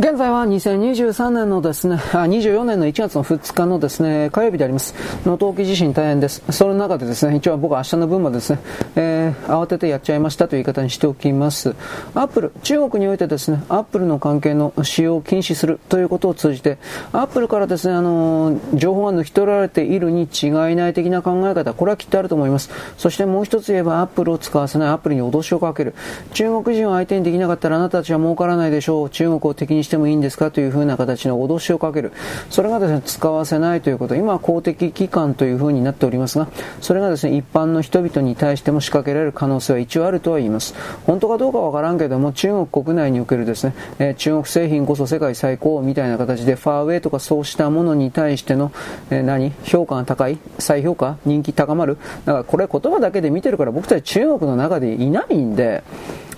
現在は2023年のですね、あ、24年の1月の2日のですね、火曜日であります。能登沖地震大変です。その中でですね、一応僕は明日の分までですね、えー、慌ててやっちゃいましたという言い方にしておきます。アップル、中国においてですね、アップルの関係の使用を禁止するということを通じて、アップルからですね、あのー、情報が抜き取られているに違いない的な考え方、これはきっとあると思います。そしてもう一つ言えば、アップルを使わせない、アップルに脅しをかける。中国人を相手にできなかったらあなたたちは儲からないでしょう。中国を敵にしてしてもいいんですかというふうな形の脅しをかける。それがですね、使わせないということ。今は公的機関というふうになっておりますが、それがですね、一般の人々に対しても仕掛けられる可能性は一応あるとは言います。本当かどうかわからんけども、中国国内におけるですね、えー、中国製品こそ世界最高みたいな形で、ファーウェイとかそうしたものに対しての、えー、何？評価が高い？再評価？人気高まる？だからこれ言葉だけで見てるから僕たち中国の中でいないんで、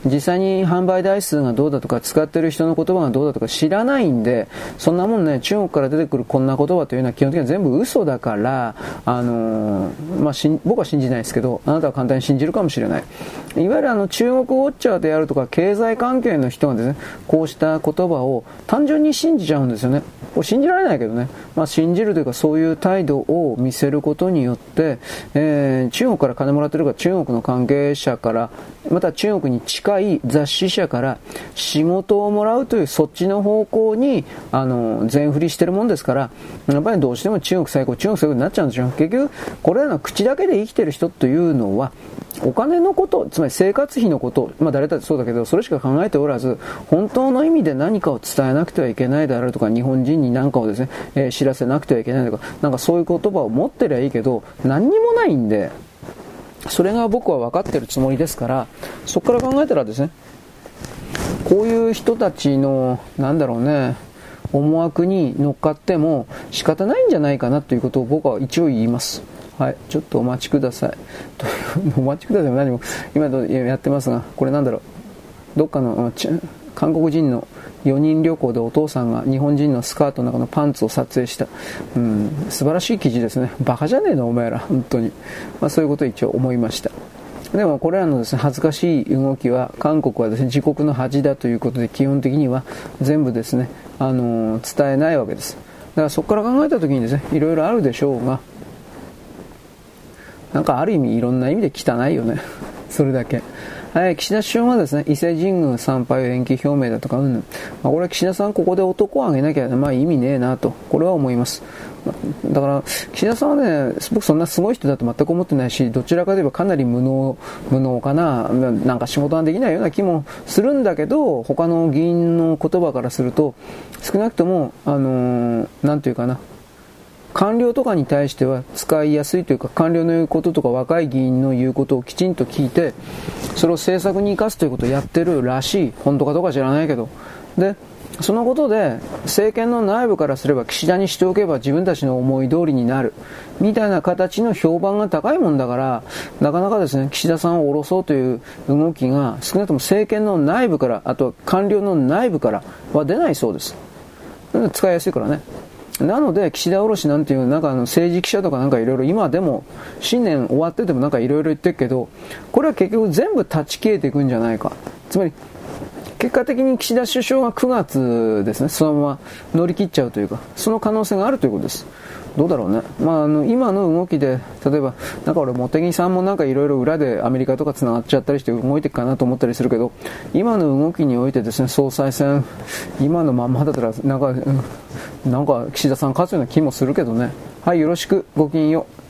実際に販売台数がどうだとか使ってる人の言葉がどうだとか知らないんで、そんなもんね、中国から出てくるこんな言葉というのは基本的には全部嘘だから、あのー、まあ、僕は信じないですけど、あなたは簡単に信じるかもしれない。いわゆるあの中国ウォッチャーであるとか経済関係の人がですね、こうした言葉を単純に信じちゃうんですよね。これ信じられないけどね、まあ、信じるというかそういう態度を見せることによって、えー、中国から金もらってるか中国の関係者から、また中国に近い雑誌社から仕事をもらうというそっちの方向に、あの、全振りしてるもんですから、やっぱりどうしても中国最高、中国最高になっちゃうんですよ。結局、これらの口だけで生きてる人というのは、お金のこと、つまり生活費のこと、まあ誰だってそうだけど、それしか考えておらず、本当の意味で何かを伝えなくてはいけないであるとか、日本人に何かをですね、えー、知らせなくてはいけないとか、なんかそういう言葉を持ってりゃいいけど、何にもないんで、それが僕は分かってるつもりですから、そこから考えたらですね、こういう人たちの、なんだろうね、思惑に乗っかっても仕方ないんじゃないかなということを僕は一応言います。はい、ちょっとお待ちください。お待ちください何も、今やってますが、これなんだろう、どっかの、韓国人の4人旅行でお父さんが日本人のスカートの中のパンツを撮影した、うん、素晴らしい記事ですね。バカじゃねえの、お前ら、本当に。まあ、そういうことを一応思いました。でもこれらのですね、恥ずかしい動きは、韓国はですね、自国の恥だということで、基本的には全部ですね、あのー、伝えないわけです。だからそこから考えた時にですね、いろいろあるでしょうが、なんかある意味いろんな意味で汚いよね。それだけ。はい、岸田首相はですね、伊勢神宮参拝を延期表明だとか、うん。まあ、これは岸田さんここで男を挙げなきゃ、まあ意味ねえなと、これは思います。だから、岸田さんはね、僕そんなすごい人だと全く思ってないし、どちらかといえばかなり無能、無能かな、なんか仕事ができないような気もするんだけど、他の議員の言葉からすると、少なくとも、あのー、なんていうかな、官僚とかに対しては使いやすいというか、官僚の言うこととか若い議員の言うことをきちんと聞いて、それを政策に生かすということをやってるらしい。本当かどうか知らないけど。で、そのことで政権の内部からすれば岸田にしておけば自分たちの思い通りになるみたいな形の評判が高いもんだからなかなかですね岸田さんを下ろそうという動きが少なくとも政権の内部からあとは官僚の内部からは出ないそうです使いやすいからねなので、岸田卸なんていう、なんかあの政治記者とかなんかいろいろ、今でも、新年終わっててもなんかいろいろ言ってるけど、これは結局全部断ち切れていくんじゃないか。つまり、結果的に岸田首相が9月ですね、そのまま乗り切っちゃうというか、その可能性があるということです。どうだろうね。まあ、あの、今の動きで、例えば、なんか俺、茂木さんもなんかいろいろ裏でアメリカとか繋がっちゃったりして動いていくかなと思ったりするけど、今の動きにおいてですね、総裁選、今のまんまだったら、なんか、なんか岸田さん勝つような気もするけどね。はい、よろしく、ごきんよう。